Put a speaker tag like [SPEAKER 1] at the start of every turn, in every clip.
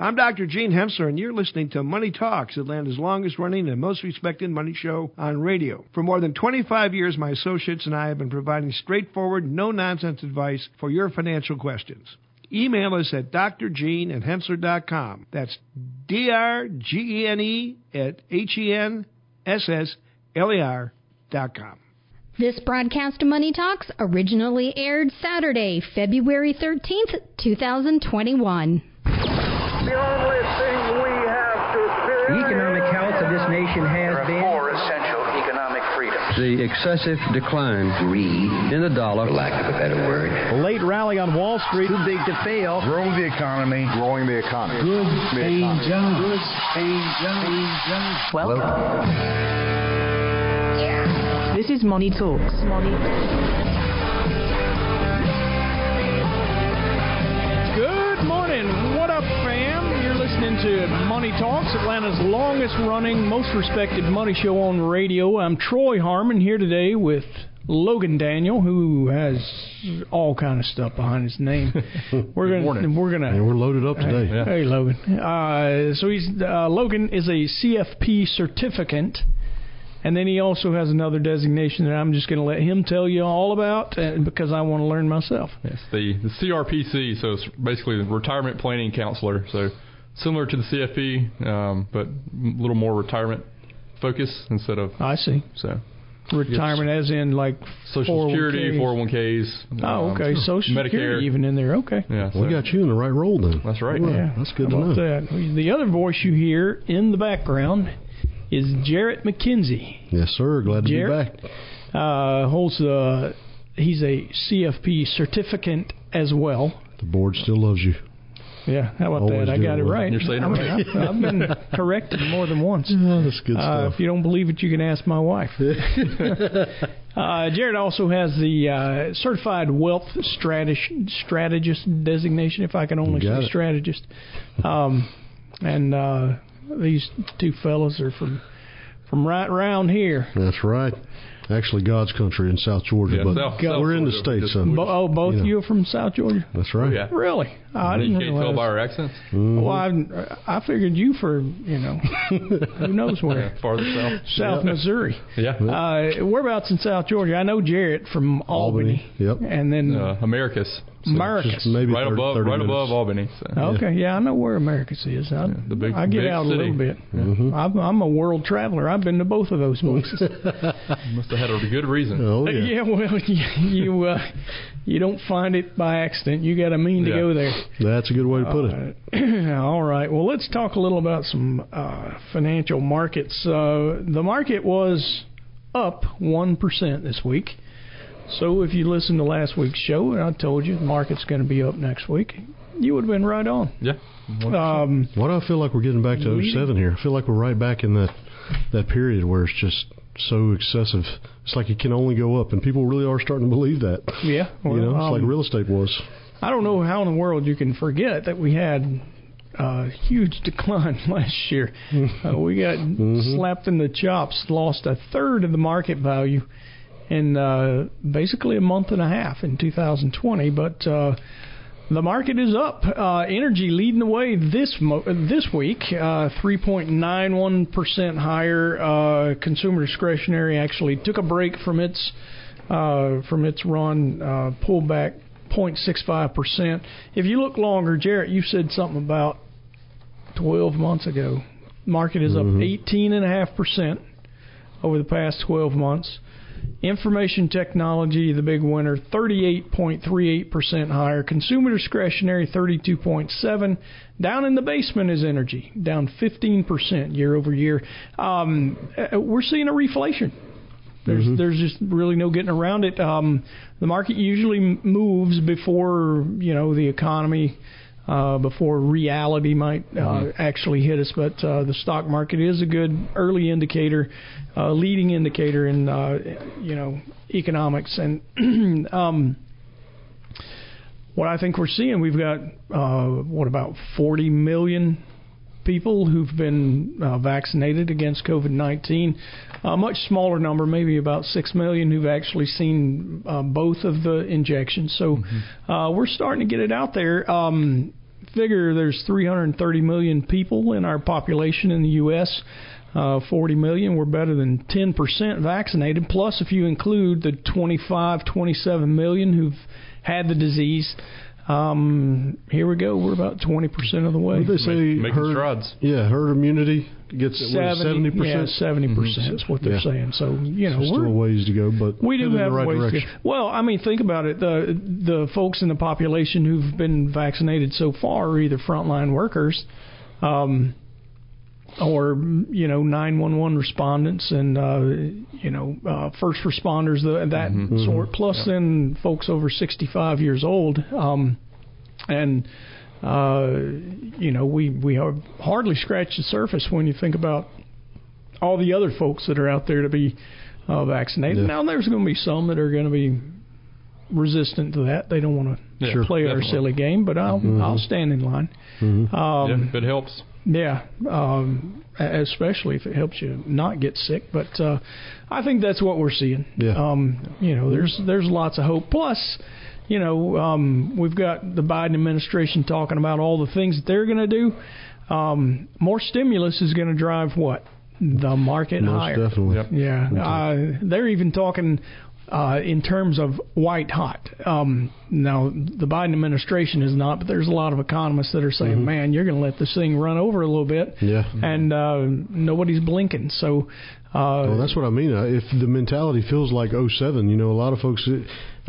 [SPEAKER 1] I'm Dr. Gene Henssler, and you're listening to Money Talks, Atlanta's longest running and most respected money show on radio. For more than 25 years, my associates and I have been providing straightforward, no nonsense advice for your financial questions. Email us at drgene at henssler.com. That's D R G E N E at H E N S S L E R dot com.
[SPEAKER 2] This broadcast of Money Talks originally aired Saturday, February 13th, 2021.
[SPEAKER 3] The only thing we have to fear
[SPEAKER 4] The economic health of this nation has
[SPEAKER 5] There are
[SPEAKER 4] been
[SPEAKER 5] four essential economic freedoms.
[SPEAKER 6] The excessive decline Greed. in the dollar.
[SPEAKER 5] For lack of a better word.
[SPEAKER 7] Late rally on Wall Street.
[SPEAKER 4] too big to fail.
[SPEAKER 8] Growing the economy. Growing the economy.
[SPEAKER 4] Good
[SPEAKER 8] The
[SPEAKER 4] paying jobs. Good paying jobs.
[SPEAKER 9] Welcome. This is Money Talks.
[SPEAKER 7] Good morning. What up, fam? You're listening to Money Talks, Atlanta's longest running, most respected money show on radio. I'm Troy Harmon here today with Logan Daniel, who has all kind of stuff behind his name. We're gonna we're gonna
[SPEAKER 10] And we're loaded up today.
[SPEAKER 7] Hey, Logan. Uh, so he's uh, Logan is a CFP certificate, and then he also has another designation that I'm just going to let him tell you all about uh, because I want to learn myself.
[SPEAKER 11] Yes, the, the CRPC, so it's basically the retirement planning counselor. So similar to the CFP, um, but a little more retirement focus instead of.
[SPEAKER 7] I see.
[SPEAKER 11] So
[SPEAKER 7] retirement, as in like
[SPEAKER 11] Social
[SPEAKER 7] 401ks.
[SPEAKER 11] Security, 401ks.
[SPEAKER 7] Oh,
[SPEAKER 11] um,
[SPEAKER 7] okay. Social
[SPEAKER 11] Medicare.
[SPEAKER 7] Security even in there. Okay.
[SPEAKER 11] Yeah,
[SPEAKER 10] We got you in the right role then.
[SPEAKER 11] That's right.
[SPEAKER 10] Well,
[SPEAKER 7] Yeah.
[SPEAKER 10] That's good
[SPEAKER 7] How
[SPEAKER 10] to know.
[SPEAKER 7] that? The other voice you hear in the background is Jarrett McKenzie.
[SPEAKER 10] Yes, sir. Glad to
[SPEAKER 7] Jarrett?
[SPEAKER 10] be back.
[SPEAKER 7] Uh, holds the he's a CFP certificate as well.
[SPEAKER 10] The board still loves you.
[SPEAKER 7] Yeah, how about
[SPEAKER 10] Always
[SPEAKER 7] that? I got
[SPEAKER 10] it
[SPEAKER 7] it right.
[SPEAKER 11] You're saying it
[SPEAKER 7] I mean,
[SPEAKER 11] right.
[SPEAKER 7] I've, I've been corrected more than once.
[SPEAKER 10] Yeah, that's good
[SPEAKER 7] Uh,
[SPEAKER 10] stuff.
[SPEAKER 7] if you don't believe it, you can ask my wife. uh, Jarrett also has the uh, certified wealth strategist, designation, if I can only say
[SPEAKER 10] it.
[SPEAKER 7] strategist. Um, and uh, these two fellas are from from right around here.
[SPEAKER 10] That's right. Actually, God's country in South Georgia,
[SPEAKER 11] Yeah,
[SPEAKER 10] but
[SPEAKER 11] South-
[SPEAKER 10] we're
[SPEAKER 11] South
[SPEAKER 10] in the
[SPEAKER 11] Georgia.
[SPEAKER 10] states,
[SPEAKER 11] Just-
[SPEAKER 10] son.
[SPEAKER 7] Bo- oh, both
[SPEAKER 10] You
[SPEAKER 7] of
[SPEAKER 10] know.
[SPEAKER 7] you are from South Georgia.
[SPEAKER 10] That's right.
[SPEAKER 11] Yeah.
[SPEAKER 7] Really? I didn't you
[SPEAKER 11] can't tell by our accents.
[SPEAKER 10] Mhm.
[SPEAKER 7] Well, I, I figured you for you know who knows where
[SPEAKER 11] Yeah, farther south.
[SPEAKER 7] South Missouri.
[SPEAKER 11] Yeah.
[SPEAKER 7] Uh, whereabouts in South Georgia? I know Jarrett from Albany.
[SPEAKER 10] Albany, yep.
[SPEAKER 7] And then
[SPEAKER 11] Uh, Americus. So
[SPEAKER 7] Marcus.
[SPEAKER 10] Maybe
[SPEAKER 11] right
[SPEAKER 10] 30,
[SPEAKER 11] above,
[SPEAKER 10] 30
[SPEAKER 11] right
[SPEAKER 10] minutes.
[SPEAKER 11] above Albany. So.
[SPEAKER 7] Okay, yeah, I know where Americus is. I,
[SPEAKER 11] the big-
[SPEAKER 7] I get
[SPEAKER 11] big
[SPEAKER 7] out a little bit.
[SPEAKER 10] Mhm.
[SPEAKER 7] I'm, I'm a world traveler. I've been to both of those places.
[SPEAKER 11] Must have had a good reason.
[SPEAKER 10] Oh yeah.
[SPEAKER 7] yeah, well, you you, uh, you don't find it by accident. You got to mean to
[SPEAKER 11] Yeah.
[SPEAKER 7] go there.
[SPEAKER 10] That's a good way to put it.
[SPEAKER 7] Uh, all right. Well, let's talk a little about some uh, financial markets. Uh, the market was up one percent this week. So if you listened to last week's show, and I told you the market's going to be up next week, you would have been right on.
[SPEAKER 11] Yeah.
[SPEAKER 7] Um,
[SPEAKER 10] Why do I feel like we're getting back to
[SPEAKER 7] Leading-
[SPEAKER 10] 07 here? I feel like we're right back in that that period where it's just so excessive. It's like it can only go up, and people really are starting to believe that.
[SPEAKER 7] yeah. Well,
[SPEAKER 10] you know, it's like
[SPEAKER 7] um,
[SPEAKER 10] real estate was.
[SPEAKER 7] I don't know how in the world you can forget that we had a huge decline last year. Uh, we got slapped in the chops, lost a third of the market value in uh, basically a month and a half in 2020. But uh, the market is up. Uh, energy leading the way this mo- this week, uh, 3.91 percent higher. Uh, consumer discretionary actually took a break from its uh, from its run, uh, pulled back 0.65 percent. If you look longer, Jarrett, you said something about 12 months ago. Market is up 18.5 percent over the past 12 months. Information technology, the big winner, 38.38% higher. Consumer discretionary, 32.7. Down in the basement is energy, down 15% year over year. Um, uh, we're seeing a reflation. There's there's just really no getting around it. Um, the market usually moves before you know the economy, uh, before reality might uh, actually hit us. But uh, the stock market is a good early indicator, uh, leading indicator in uh, you know economics. And um, what I think we're seeing, we've got uh, what about 40 million people who've been uh, vaccinated against COVID 19. A much smaller number, maybe about 6 million, who've actually seen uh, both of the injections. So uh, we're starting to get it out there. Um, figure there's 330 million people in our population in the U.S. Uh, 40 million. We're better than 10% vaccinated. Plus, if you include the 25, 27 million who've had the disease, um, here we go. We're about 20% of the way.
[SPEAKER 10] What they say
[SPEAKER 11] Making
[SPEAKER 10] herd,
[SPEAKER 11] strides.
[SPEAKER 10] Yeah, herd immunity gets seventy percent.
[SPEAKER 7] 70% is what they're
[SPEAKER 10] Yeah.
[SPEAKER 7] saying. So, you know,
[SPEAKER 10] So still
[SPEAKER 7] we're
[SPEAKER 10] a ways to go, but
[SPEAKER 7] we do
[SPEAKER 10] headed in
[SPEAKER 7] have
[SPEAKER 10] the right
[SPEAKER 7] ways
[SPEAKER 10] direction.
[SPEAKER 7] to. Well, I mean, think about it. The the folks in the population who've been vaccinated so far are either frontline workers, um, or you know, nine one one respondents and uh, you know, uh, first responders, the, that
[SPEAKER 10] Mm-hmm.
[SPEAKER 7] sort. Plus, then folks over sixty five years old, um, and. Uh, you know, we we have hardly scratched the surface when you think about all the other folks that are out there to be uh, vaccinated.
[SPEAKER 10] Yeah.
[SPEAKER 7] Now, there's going to be some that are going to be resistant to that. They don't want to
[SPEAKER 11] Yeah, Sure.
[SPEAKER 7] play our silly game, but I'll
[SPEAKER 10] Mhm.
[SPEAKER 7] I'll stand in line.
[SPEAKER 10] Mhm.
[SPEAKER 7] Um,
[SPEAKER 11] yeah, if it helps.
[SPEAKER 7] Yeah, um, especially if it helps you not get sick. But uh, I think that's what we're seeing.
[SPEAKER 10] Yeah.
[SPEAKER 7] Um, you know, there's there's lots of hope. Plus, you know, um, we've got the Biden administration talking about all the things that they're going to do. Um, more stimulus is going to drive what the market
[SPEAKER 10] Most
[SPEAKER 7] higher.
[SPEAKER 10] definitely.
[SPEAKER 11] Yep.
[SPEAKER 7] Yeah, uh, they're even talking uh, in terms of white hot. Um, now, the Biden administration is not, but there's a lot of economists that are saying,
[SPEAKER 10] Mhm.
[SPEAKER 7] "Man, you're going to let this thing run over a little bit,"
[SPEAKER 10] Yeah.
[SPEAKER 7] and uh, nobody's blinking. So, uh,
[SPEAKER 10] Well, that's what I mean. Uh, If the mentality feels like 07, you know, a lot of folks,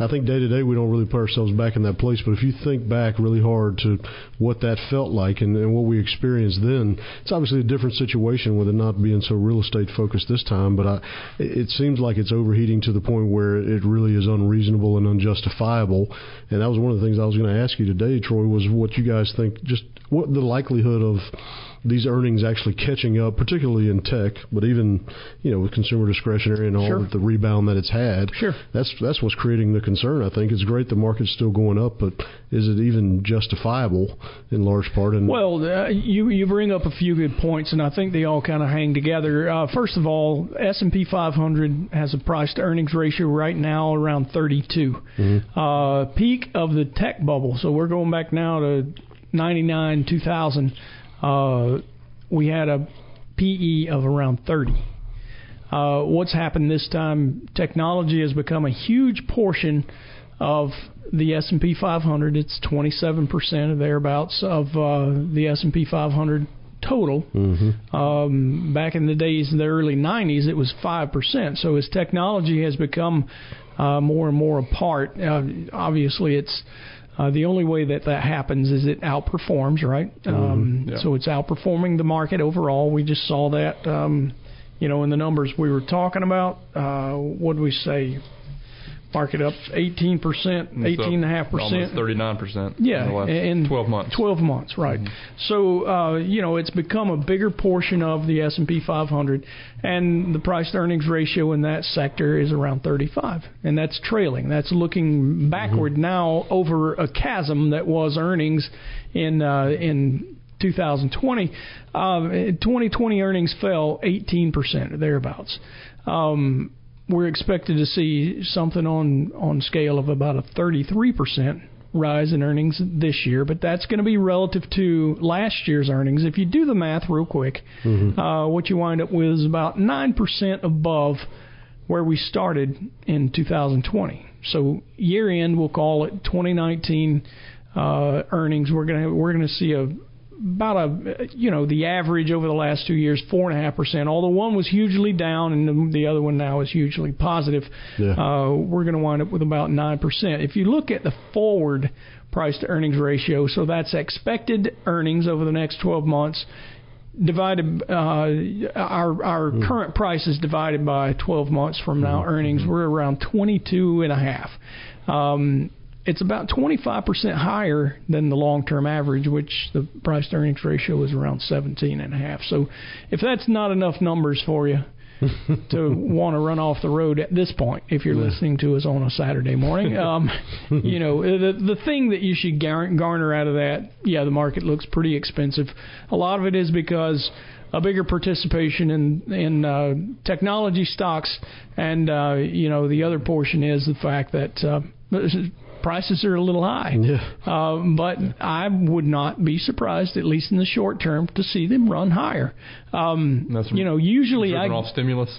[SPEAKER 10] I think day to day we don't really put ourselves back in that place. But if you think back really hard to what that felt like and, and what we experienced then, it's obviously a different situation with it not being so real estate focused this time. But I, it seems like it's overheating to the point where it really is unreasonable and unjustifiable. And that was one of the things I was going to ask you today, Troy, was what you guys think, just what the likelihood of these earnings actually catching up, particularly in tech, but even you know with consumer discretionary and all
[SPEAKER 7] Sure.
[SPEAKER 10] the rebound that it's had.
[SPEAKER 7] Sure.
[SPEAKER 10] That's that's what's creating the concern. I think it's great the market's still going up, but is it even justifiable in large part? And
[SPEAKER 7] Well, uh, you you bring up a few good points, and I think they all kind of hang together. Uh, first of all, S and P 500 has a price to earnings ratio right now around 32. Uh, peak of the tech bubble. So we're going back now to 99, 2000. Uh, we had a PE of around 30. Uh, what's happened this time? Technology has become a huge portion of the S&P 500. It's 27% or thereabouts of uh, the S&P 500 total.
[SPEAKER 10] Mhm.
[SPEAKER 7] Um, back in the days, in the early 90s, it was 5%. So as technology has become uh, more and more a part, uh, obviously it's uh, the only way that that happens is it outperforms, right? Um,
[SPEAKER 11] Yeah.
[SPEAKER 7] So it's outperforming the market overall. We just saw that, um, you know, in the numbers we were talking about. Uh, what did we say? Market up 18%,
[SPEAKER 11] It's up
[SPEAKER 7] 18.5%.
[SPEAKER 11] 39%.
[SPEAKER 7] Yeah,
[SPEAKER 11] in the last
[SPEAKER 7] in
[SPEAKER 11] 12 months.
[SPEAKER 7] 12 months, right. So, uh, you know, it's become a bigger portion of the S&P 500, and the price to earnings ratio in that sector is around 35, and that's trailing. That's looking backward now over a chasm that was earnings in uh, in 2020. Um, 2020 earnings fell 18% or thereabouts. Um, we're expected to see something on on scale of about a 33% rise in earnings this year, but that's going to be relative to last year's earnings. If you do the math real quick, uh, what you wind up with is about 9% above where we started in 2020. So year end, we'll call it 2019 uh, earnings. We're gonna we're gonna see a about a you know the average over the last two years four and a half percent. Although one was hugely down and the, the other one now is hugely positive.
[SPEAKER 10] Yeah.
[SPEAKER 7] Uh, we're going to wind up with about nine percent. If you look at the forward price to earnings ratio, so that's expected earnings over the next 12 months divided uh, our our current price is divided by 12 months from now earnings we're around 22 and a half um, it's about 25% higher than the long-term average which the price to earnings ratio is around 17 and a half so if that's not enough numbers for you to want to run off the road at this point if you're listening to us on a Saturday morning. Um, you know, the the thing that you should garner out of that, yeah, the market looks pretty expensive. A lot of it is because a bigger participation in in uh, technology stocks, and uh, you know the other portion is the fact that uh, prices are a little high.
[SPEAKER 10] Yeah.
[SPEAKER 7] Um, but I would not be surprised, at least in the short term, to see them run higher. Um,
[SPEAKER 11] That's
[SPEAKER 7] you know, usually I
[SPEAKER 11] off stimulus.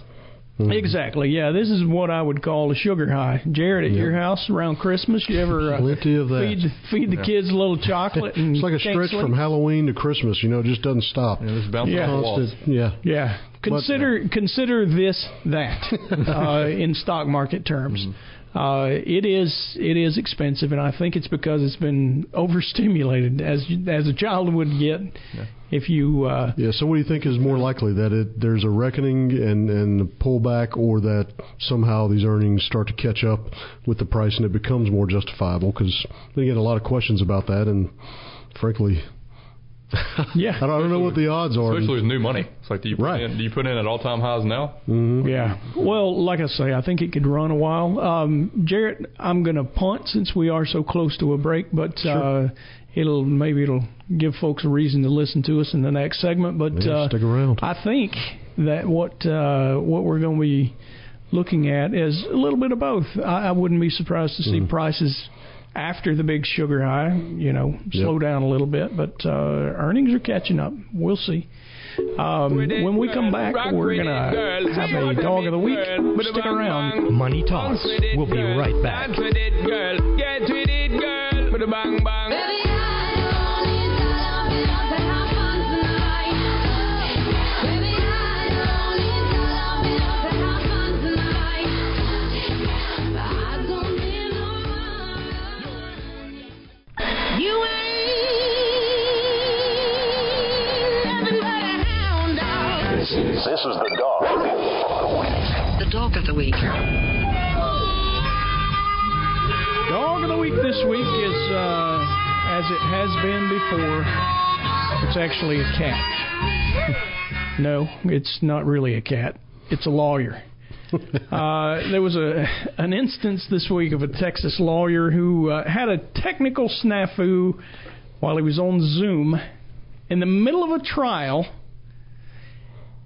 [SPEAKER 7] Exactly. Yeah, this is what I would call a sugar high. Jarrett, at
[SPEAKER 10] Yep.
[SPEAKER 7] your house around Christmas, you ever uh,
[SPEAKER 10] Plenty of that.
[SPEAKER 7] feed feed the kids a little chocolate and
[SPEAKER 10] It's like a stretch
[SPEAKER 7] sleep?
[SPEAKER 10] from Halloween to Christmas. You know, it just doesn't stop.
[SPEAKER 11] Yeah, just bouncing
[SPEAKER 7] Yeah.
[SPEAKER 11] off the walls.
[SPEAKER 10] Constant, yeah.
[SPEAKER 7] Yeah. Consider consider this that uh, in stock market terms. Uh, it is it is expensive, and I think it's because it's been overstimulated as as a child would get if you. Uh,
[SPEAKER 10] Yeah. So, what do you think is more likely that it there's a reckoning and and a pullback, or that somehow these earnings start to catch up with the price and it becomes more justifiable? Because they get a lot of questions about that, and frankly,
[SPEAKER 7] yeah,
[SPEAKER 10] I don't, I know what the odds are.
[SPEAKER 11] Especially with new money. It's like, do you put
[SPEAKER 10] Right.
[SPEAKER 11] in, do you put in at all time highs now?
[SPEAKER 10] Mhm.
[SPEAKER 7] Yeah. Well, like I say, I think it could run a while. Um, Jarrett, I'm going to punt since we are so close to a break, but uh, it'll maybe it'll give folks a reason to listen to us in the next segment. But
[SPEAKER 10] Yeah,
[SPEAKER 7] uh,
[SPEAKER 10] stick around.
[SPEAKER 7] I think that what uh, what we're going to be looking at is a little bit of both. I, I wouldn't be surprised to see
[SPEAKER 10] Mm.
[SPEAKER 7] prices after the big sugar high, you know, slow down a little bit, but uh, earnings are catching up. We'll see. Um, when we come back, we're going to have a dog of the week. Stick around.
[SPEAKER 12] Money Talks. We'll be right back.
[SPEAKER 7] Actually a cat. no, it's not really a cat. It's a lawyer. Uh, there was a an instance this week of a Texas lawyer who uh, had a technical snafu while he was on Zoom in the middle of a trial.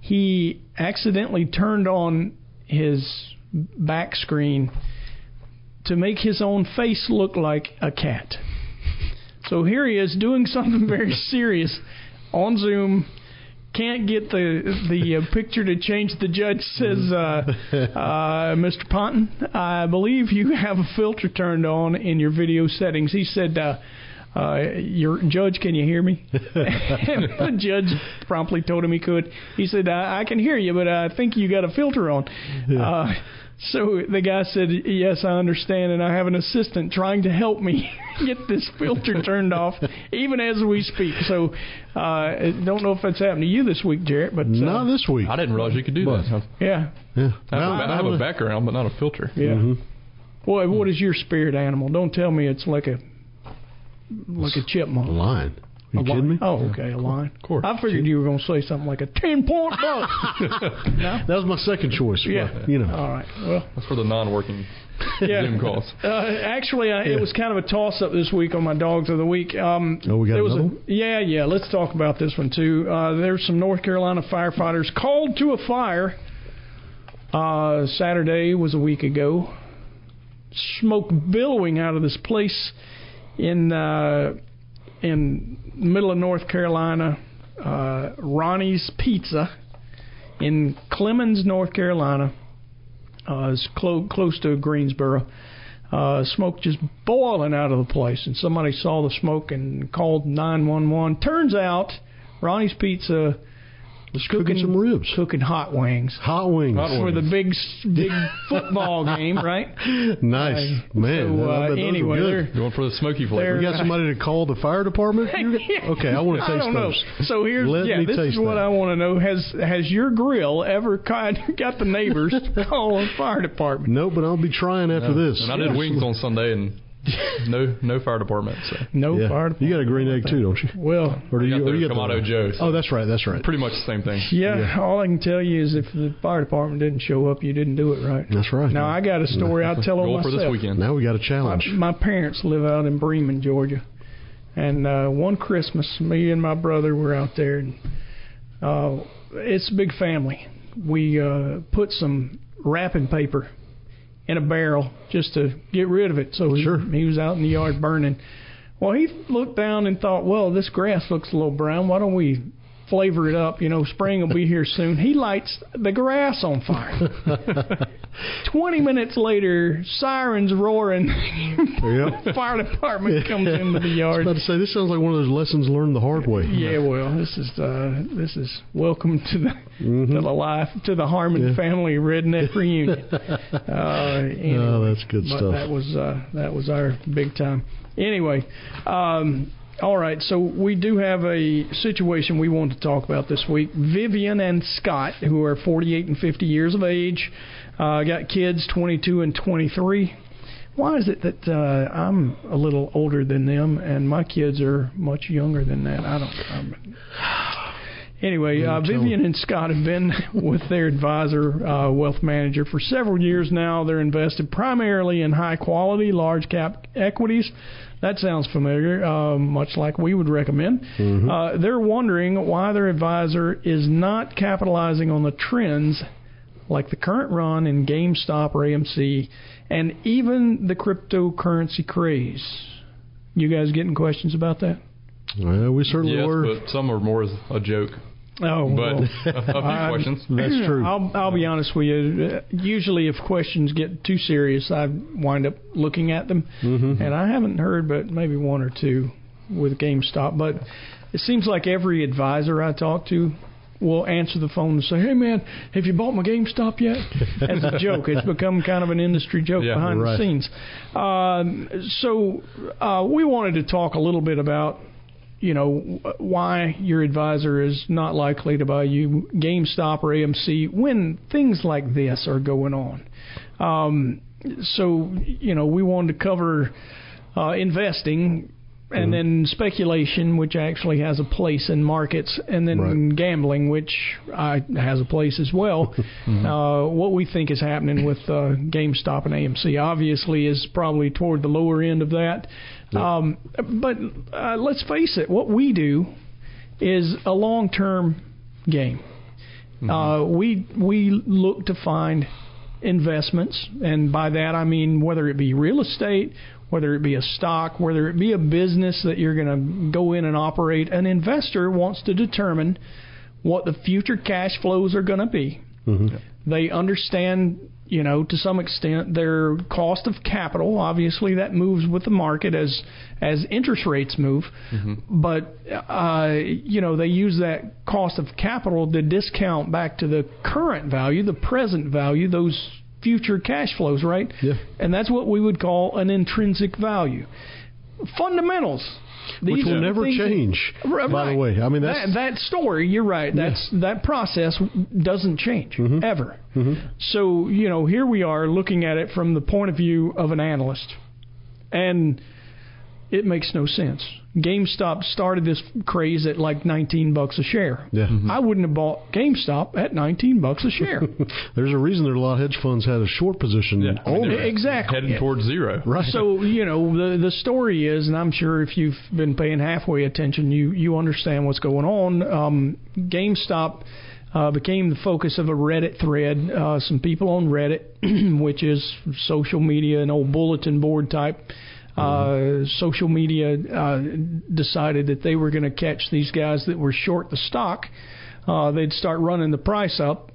[SPEAKER 7] He accidentally turned on his back screen to make his own face look like a cat. So here he is doing something very serious on Zoom. Can't get the the uh, picture to change. The judge says, uh, uh, "Mr. Ponton, I believe you have a filter turned on in your video settings." He said, uh, uh, "Your judge, can you hear me?" and the judge promptly told him he could. He said, "I, I can hear you, but I think you got a filter on." Uh, so the guy said, "Yes, I understand, and I have an assistant trying to help me get this filter turned off, even as we speak." So, uh, I don't know if that's happened to you this week, Jarrett, but uh,
[SPEAKER 10] Not this week.
[SPEAKER 11] I didn't realize you could do that. I've-
[SPEAKER 7] yeah,
[SPEAKER 10] Yeah.
[SPEAKER 11] I have, a- I have a background, but not a filter.
[SPEAKER 7] yeah.
[SPEAKER 10] Mhm.
[SPEAKER 7] Boy, what is your spirit animal? Don't tell me it's like a like a chipmunk.
[SPEAKER 10] A lion. Are you
[SPEAKER 7] A
[SPEAKER 10] kidding
[SPEAKER 7] lion?
[SPEAKER 10] me?
[SPEAKER 7] Oh, okay, a line.
[SPEAKER 11] Of course.
[SPEAKER 7] I figured you were going to say something like a ten point buck. no.
[SPEAKER 10] That was my second choice. but,
[SPEAKER 7] Yeah.
[SPEAKER 10] you know.
[SPEAKER 7] All right. Well,
[SPEAKER 11] That's for the non-working
[SPEAKER 7] yeah.
[SPEAKER 11] Zoom calls.
[SPEAKER 7] Uh, actually, uh, it was kind of a toss up this week on my dogs of the week. Um,
[SPEAKER 10] Oh, we got
[SPEAKER 7] there was
[SPEAKER 10] another
[SPEAKER 7] a. Yeah, yeah. Let's talk about this one too. Uh, there's some North Carolina firefighters called to a fire. Uh, Saturday was a week ago. Smoke billowing out of this place in uh, in middle of North Carolina. Uh, Ronnie's Pizza in Clemmons, North Carolina. Uh, it's clo- close to Greensboro. Uh, smoke just boiling out of the place, and somebody saw the smoke and called 911. Turns out, Ronnie's Pizza was
[SPEAKER 10] cooking some ribs.
[SPEAKER 7] cooking hot wings
[SPEAKER 10] Hot wings.
[SPEAKER 11] Hot
[SPEAKER 7] for
[SPEAKER 11] wings.
[SPEAKER 7] the big big football game, right?
[SPEAKER 10] Nice.
[SPEAKER 7] Uh,
[SPEAKER 10] Man.
[SPEAKER 7] so, uh,
[SPEAKER 10] bet those
[SPEAKER 7] anyway,
[SPEAKER 10] good.
[SPEAKER 7] they're-
[SPEAKER 11] Going for the smoky flavor.
[SPEAKER 10] You got somebody to call the fire department? You Okay, I want to
[SPEAKER 7] I
[SPEAKER 10] taste
[SPEAKER 7] don't know.
[SPEAKER 10] those.
[SPEAKER 7] So here's
[SPEAKER 10] Let
[SPEAKER 7] yeah,
[SPEAKER 10] me
[SPEAKER 7] this is what
[SPEAKER 10] that.
[SPEAKER 7] I want to know. Has has your grill ever got, got the neighbors to call the fire department?
[SPEAKER 10] No, but I'll be trying after this.
[SPEAKER 11] And I did wings on Sunday, and no no fire department. So
[SPEAKER 7] No
[SPEAKER 10] Yeah.
[SPEAKER 7] fire
[SPEAKER 10] You got a green egg too, don't you?
[SPEAKER 7] Well,
[SPEAKER 10] Or do you?
[SPEAKER 11] got
[SPEAKER 10] or
[SPEAKER 11] the
[SPEAKER 10] you got
[SPEAKER 11] Kamado Joe's.
[SPEAKER 10] Oh, that's right. That's right.
[SPEAKER 11] pretty much the same thing.
[SPEAKER 7] yeah,
[SPEAKER 10] Yeah.
[SPEAKER 7] All I can tell you is if the fire department didn't show up, you didn't do it right.
[SPEAKER 10] That's right.
[SPEAKER 7] Now I got a story I'll tell on
[SPEAKER 11] Goal for this weekend.
[SPEAKER 10] Now we got a
[SPEAKER 7] My,
[SPEAKER 10] challenge.
[SPEAKER 7] my parents live out in Bremen, Georgia, and uh, one Christmas, me and my brother were out there, and uh, it's a big family. We uh, put some wrapping paper in a barrel just to get rid of it. So he,
[SPEAKER 10] Sure.
[SPEAKER 7] he was out in the yard burning. Well, he looked down and thought, well, this grass looks a little brown. Why don't we flavor it up? You know, spring will be here soon. He lights the grass on fire. 20 minutes later, sirens roaring.
[SPEAKER 10] Yep.
[SPEAKER 7] Fire department comes into the
[SPEAKER 10] I was
[SPEAKER 7] yard.
[SPEAKER 10] about to say this sounds like one of those lessons learned the hard way.
[SPEAKER 7] Yeah, well, this is uh, this is welcome to the
[SPEAKER 10] Mhm.
[SPEAKER 7] to the life to the Harmon
[SPEAKER 10] Yeah.
[SPEAKER 7] family redneck reunion. Uh, anyway,
[SPEAKER 10] Oh, that's good
[SPEAKER 7] but
[SPEAKER 10] stuff.
[SPEAKER 7] That was uh, that was our big time. Anyway, um, all right. So we do have a situation we want to talk about this week. Vivian and Scott, who are 48 and 50 years of age, uh, got kids 22 and 23. Why is it that uh, I'm a little older than them and my kids are much younger than that? I don't. I'm, Anyway, uh, Vivian and Scott have been with their advisor, uh, wealth manager, for several years now. They're invested primarily in high quality, large cap equities. That sounds familiar, uh, much like we would recommend. Uh, they're wondering why their advisor is not capitalizing on the trends like the current run in GameStop or AMC and even the cryptocurrency craze. You guys getting questions about that?
[SPEAKER 10] Well, we certainly
[SPEAKER 11] yes,
[SPEAKER 10] were.
[SPEAKER 11] but some are more as a joke.
[SPEAKER 7] Oh,
[SPEAKER 11] But
[SPEAKER 7] well.
[SPEAKER 11] a, a few
[SPEAKER 7] I'm-
[SPEAKER 11] questions.
[SPEAKER 10] That's true.
[SPEAKER 7] I'll, I'll be honest with you. Uh, Usually, if questions get too serious, I wind up looking at them,
[SPEAKER 10] Mhm.
[SPEAKER 7] and I haven't heard but maybe one or two with GameStop. But it seems like every advisor I talk to will answer the phone and say, "Hey, man, have you bought my GameStop yet?" As a joke, it's become kind of an industry joke
[SPEAKER 11] Yeah,
[SPEAKER 7] behind
[SPEAKER 10] right.
[SPEAKER 7] the scenes. Um, so uh, we wanted to talk a little bit about you know why your advisor is not likely to buy you GameStop or AMC when things like this are going on. Um, so you know we wanted to cover uh, investing and then speculation, which actually has a place in markets, and then
[SPEAKER 10] Right.
[SPEAKER 7] gambling, which uh, has a place as well. uh, what we think is happening with uh, GameStop and AMC obviously is probably toward the lower end of that. Um, but uh, let's face it, what we do is a long-term game. Uh, we we look to find investments, and by that I mean whether it be real estate, whether it be a stock, whether it be a business that you're going to go in and operate. An investor wants to determine what the future cash flows are going to be.
[SPEAKER 10] Mhm.
[SPEAKER 7] They understand, you know, to some extent their cost of capital. Obviously, that moves with the market as as interest rates move. But uh, you know, they use that cost of capital to discount back to the current value, the present value, those future cash flows, right?
[SPEAKER 10] Yeah.
[SPEAKER 7] And that's what we would call an intrinsic value. Fundamentals.
[SPEAKER 10] Which will
[SPEAKER 7] are
[SPEAKER 10] never change,
[SPEAKER 7] Right,
[SPEAKER 10] by the way. I mean, that's-
[SPEAKER 7] that, that story. You're right. That's that process doesn't change
[SPEAKER 10] Mm-hmm.
[SPEAKER 7] ever. So you know, here we are looking at it from the point of view of an analyst, and it makes no sense. GameStop started this craze at like 19 bucks a share.
[SPEAKER 10] Yeah.
[SPEAKER 7] I wouldn't have bought GameStop at 19 bucks a share.
[SPEAKER 10] There's a reason that a lot of hedge funds had a short position
[SPEAKER 11] Yeah, I mean,
[SPEAKER 10] on
[SPEAKER 11] they're
[SPEAKER 10] it.
[SPEAKER 7] exactly.
[SPEAKER 11] Heading towards zero.
[SPEAKER 10] Right.
[SPEAKER 7] So you know the the story is, and I'm sure if you've been paying halfway attention, you you understand what's going on. Um, GameStop uh, became the focus of a Reddit thread. Uh, some people on Reddit, which is social media, an old bulletin board type. Uh, social media uh, decided that they were going to catch these guys that were short the stock. Uh, they'd start running the price up.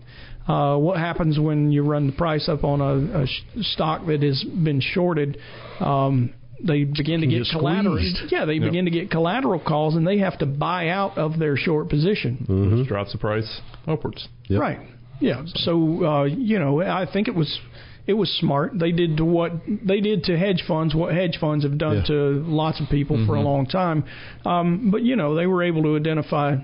[SPEAKER 7] Uh, what happens when you run the price up on a, a stock that has been shorted? Um, they begin to get
[SPEAKER 10] get
[SPEAKER 7] collateral.
[SPEAKER 10] squeezed.
[SPEAKER 7] Yeah, they
[SPEAKER 11] Yep.
[SPEAKER 7] begin to get collateral calls, and they have to buy out of their short position.
[SPEAKER 10] Mhm.
[SPEAKER 11] Drops the price upwards.
[SPEAKER 10] Yep.
[SPEAKER 7] Right. Yeah. So uh, you know, I think it was it was smart. They did to what they did to hedge funds what hedge funds have done
[SPEAKER 10] Yeah.
[SPEAKER 7] to lots of people for a long time. Um, but you know, they were able to identify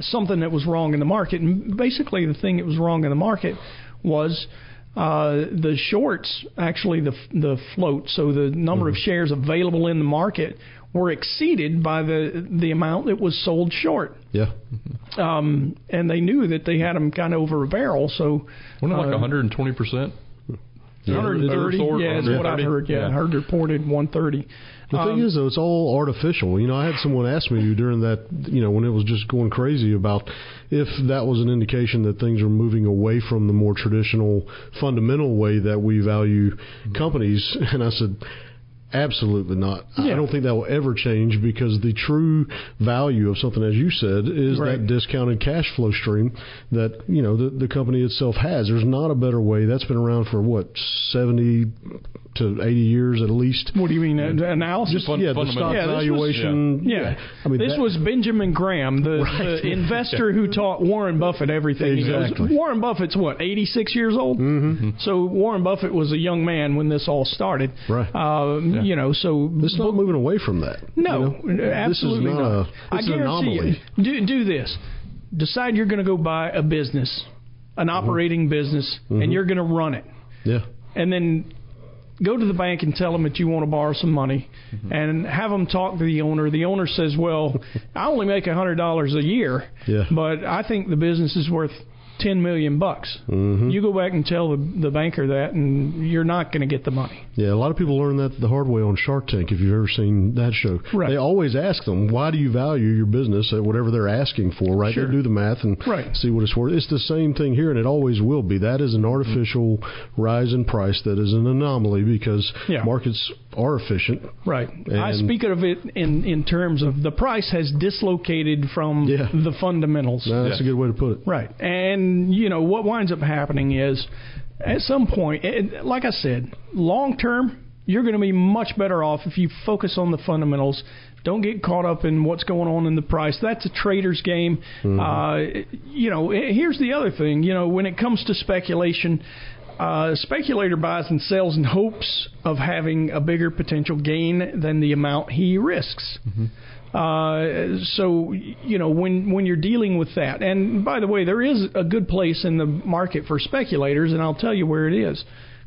[SPEAKER 7] something that was wrong in the market, and basically the thing that was wrong in the market was. Uh, the shorts, actually the the float, so the number of shares available in the market were exceeded by the the amount that was sold short
[SPEAKER 10] Yeah.
[SPEAKER 7] um, and they knew that they had them kind of over a barrel. So
[SPEAKER 11] Wasn't it like
[SPEAKER 7] uh,
[SPEAKER 11] 120 percent?
[SPEAKER 10] Yeah,
[SPEAKER 7] 130.
[SPEAKER 11] Over-
[SPEAKER 7] Yeah, that's what I
[SPEAKER 11] 130.
[SPEAKER 7] heard. Yeah, I
[SPEAKER 11] Yeah.
[SPEAKER 7] heard reported 130.
[SPEAKER 10] The thing
[SPEAKER 7] Um,
[SPEAKER 10] is, though, it's all artificial. You know, I had someone ask me during that, you know, when it was just going crazy about if that was an indication that things are moving away from the more traditional, fundamental way that we value companies. And I said, Absolutely not. I don't think that will ever change because the true value of something, as you said, is
[SPEAKER 7] Right.
[SPEAKER 10] that discounted cash flow stream that you know the, the company itself has. There's not a better way. That's been around for what seventy to eighty years at least.
[SPEAKER 7] What do you mean? uh, Analysis?
[SPEAKER 10] Just yeah, the stock
[SPEAKER 7] Yeah, this was-
[SPEAKER 10] valuation.
[SPEAKER 7] yeah.
[SPEAKER 10] I mean
[SPEAKER 7] this
[SPEAKER 10] that-
[SPEAKER 7] was Benjamin Graham, the,
[SPEAKER 10] Right.
[SPEAKER 7] the investor who taught Warren Buffett everything. he knows.
[SPEAKER 10] Exactly.
[SPEAKER 7] Warren Buffett's what, 86 years old? Mm-hmm. So Warren Buffett was a young man when this all started.
[SPEAKER 10] Right.
[SPEAKER 7] Uh, You know, so
[SPEAKER 10] It's not moving away from that.
[SPEAKER 7] no,
[SPEAKER 10] you know?
[SPEAKER 7] absolutely
[SPEAKER 10] this is not.
[SPEAKER 7] not.
[SPEAKER 10] A,
[SPEAKER 7] I
[SPEAKER 10] it's an
[SPEAKER 7] guarantee
[SPEAKER 10] anomaly.
[SPEAKER 7] you. Do do this. Decide you're going to go buy a business, an
[SPEAKER 10] Mm-hmm.
[SPEAKER 7] operating business, and you're going to run it
[SPEAKER 10] Yeah.
[SPEAKER 7] and then go to the bank and tell them that you want to borrow some money mm-hmm. and have them talk to the owner. The owner says, "Well, I only make a hundred dollars a year,
[SPEAKER 10] Yeah.
[SPEAKER 7] but I think the business is worth ten million bucks."
[SPEAKER 10] Mm-hmm.
[SPEAKER 7] You go back and tell the, the banker that, and you're not going to get the money.
[SPEAKER 10] Yeah, a lot of people learn that the hard way on Shark Tank. If you've ever seen that show,
[SPEAKER 7] Right.
[SPEAKER 10] they always ask them, "Why do you value your business at whatever they're asking for?" Right?
[SPEAKER 7] Sure.
[SPEAKER 10] They do the math and
[SPEAKER 7] Right.
[SPEAKER 10] see what it's worth. It's the same thing here, and it always will be. That is an artificial rise in price. That is an anomaly because
[SPEAKER 7] Yeah.
[SPEAKER 10] markets are efficient.
[SPEAKER 7] Right. I speak of it in in terms of the price has dislocated from
[SPEAKER 10] Yeah.
[SPEAKER 7] the fundamentals.
[SPEAKER 10] No, that's
[SPEAKER 11] Yeah.
[SPEAKER 10] a good way to put it.
[SPEAKER 7] Right. And, you know, what winds up happening is at some point, and like I said, long term, you're going to be much better off if you focus on the fundamentals. Don't get caught up in what's going on in the price. That's a trader's game. Uh, you know, here's the other thing. You know, when it comes to speculation, uh, a speculator buys and sells in hopes of having a bigger potential gain than the amount he risks. Uh, so you know when when you're dealing with that, and by the way, there is a good place in the market for speculators, and I'll tell you where it is.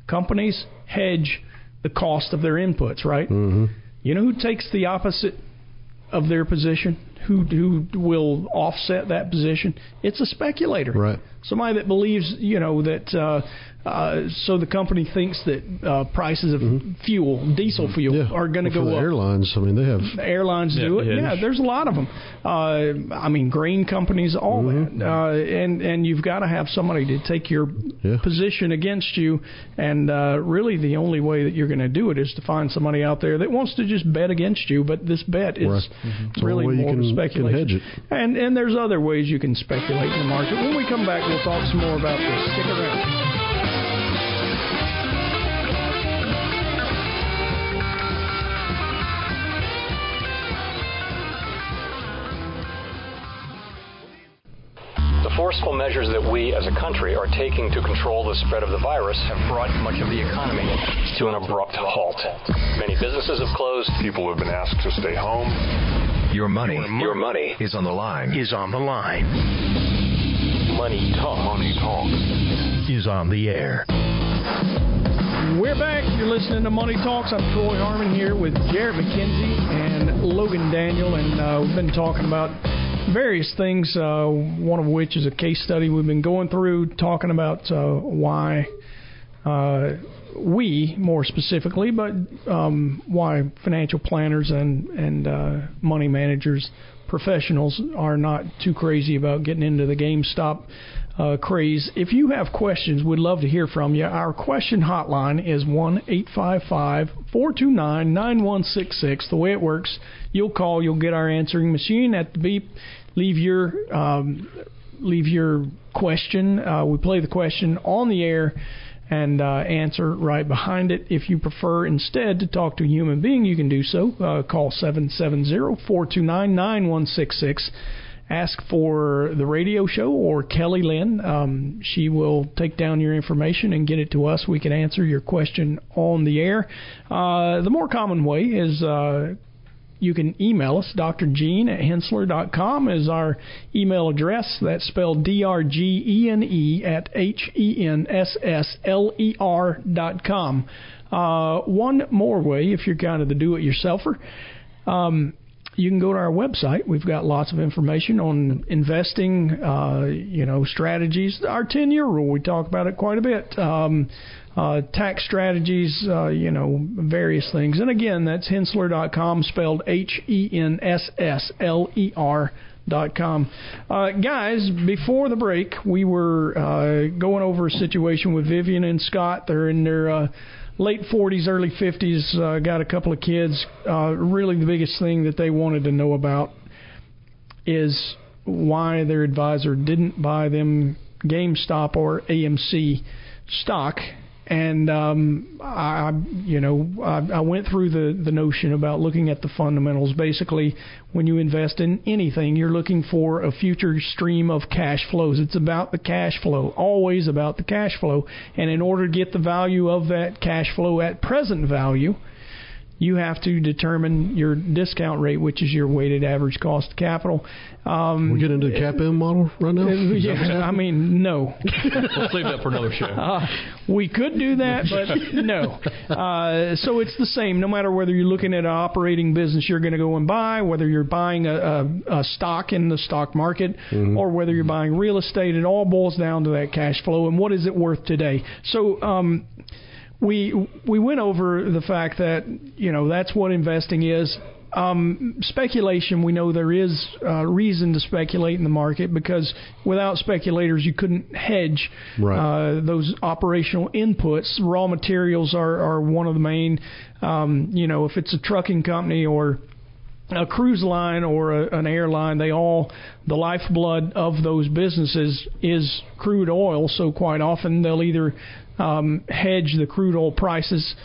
[SPEAKER 7] Companies hedge the cost of their inputs, right?
[SPEAKER 10] Mm-hmm.
[SPEAKER 7] You know who takes the opposite of their position? Who who will offset that position? It's a speculator,
[SPEAKER 10] Right.
[SPEAKER 7] Somebody that believes, you know, that uh, uh, so the company thinks that uh, prices of fuel, diesel fuel,
[SPEAKER 10] Mm-hmm. Yeah.
[SPEAKER 7] are going to
[SPEAKER 10] Well,
[SPEAKER 7] go up.
[SPEAKER 10] airlines, I mean, they have
[SPEAKER 7] airlines
[SPEAKER 11] Yeah,
[SPEAKER 7] do it.
[SPEAKER 11] yeah.
[SPEAKER 7] There's a lot of them. Uh, I mean, grain companies, all
[SPEAKER 10] Mm-hmm.
[SPEAKER 7] that. Uh, and and you've got to have somebody to take your
[SPEAKER 10] Yeah.
[SPEAKER 7] position against you. And uh, really, the only way that you're going to do it is to find somebody out there that wants to just bet against you. But this bet is
[SPEAKER 10] Right. The
[SPEAKER 7] really more
[SPEAKER 10] can-
[SPEAKER 7] speculation.
[SPEAKER 10] hedge it.
[SPEAKER 7] And and there's other ways you can speculate in the market. When we come back, we'll talk some more about this. Stick around.
[SPEAKER 13] The forceful measures that we as a country are taking to control the spread of the virus have brought much of the economy to an abrupt halt. Many businesses have closed.
[SPEAKER 8] People have been asked to stay home.
[SPEAKER 14] Your money,
[SPEAKER 13] Your money
[SPEAKER 14] is on the line.
[SPEAKER 12] Is on the line.
[SPEAKER 13] Money talk.
[SPEAKER 8] Money talk.
[SPEAKER 12] Is on the air.
[SPEAKER 7] We're back. You're listening to Money Talks. I'm Troy Harmon here with Jarrett McKenzie and Logan Daniel, and uh, we've been talking about various things. Uh, one of which is a case study we've been going through, talking about uh, why uh, we, more specifically, but um, why financial planners and and uh, money managers, professionals, are not too crazy about getting into the GameStop uh, craze. If you have questions, we'd love to hear from you. Our question hotline is one eight five five four two nine nine one six six. The way it works, you'll call, you'll get our answering machine at the beep. Leave your um, leave your question. Uh, we play the question on the air and uh, answer right behind it. If you prefer instead to talk to a human being, you can do so. Uh, call 770-429-9166. Ask for the radio show or Kelly Lynn. Um, she will take down your information and get it to us. We can answer your question on the air. Uh, the more common way is uh, you can email us. Dr. Gene at Henssler.com is our email address. That's spelled D R G E N E at H E N S S L E R dot com. Uh, one more way, if you're kind of the do it yourselfer, um, you can go to our website. We've got lots of information on investing, uh, you know, strategies. Our 10 year rule, we talk about it quite a bit. Um, uh, tax strategies, uh, you know, various things. And again, that's Henssler.com, spelled H E N S S L E R. Dot com. Uh, guys, before the break, we were uh, going over a situation with Vivian and Scott. They're in their uh, late 40s, early 50s, uh, got a couple of kids. Uh, really, the biggest thing that they wanted to know about is why their advisor didn't buy them GameStop or AMC stock and um, I, you know, I, I went through the the notion about looking at the fundamentals. Basically, when you invest in anything, you're looking for a future stream of cash flows. It's about the cash flow, always about the cash flow. And in order to get the value of that cash flow at present value, you have to determine your discount rate, which is your weighted average cost of capital. Um,
[SPEAKER 10] we get into the CAPM model right now.
[SPEAKER 7] Yeah, I mean, no.
[SPEAKER 11] we'll save that for another show.
[SPEAKER 7] Uh, we could do that, but no. Uh, so it's the same. No matter whether you're looking at an operating business, you're going to go and buy, whether you're buying a, a, a stock in the stock market, mm-hmm. or whether you're buying real estate. It all boils down to that cash flow and what is it worth today. So. Um, we we went over the fact that you know that's what investing is. Um, speculation, we know there is uh, reason to speculate in the market because without speculators, you couldn't hedge right. uh, those operational inputs. Raw materials are, are one of the main. Um, you know, if it's a trucking company or a cruise line or a, an airline, they all the lifeblood of those businesses is crude oil. So quite often they'll either um, hedge the crude oil prices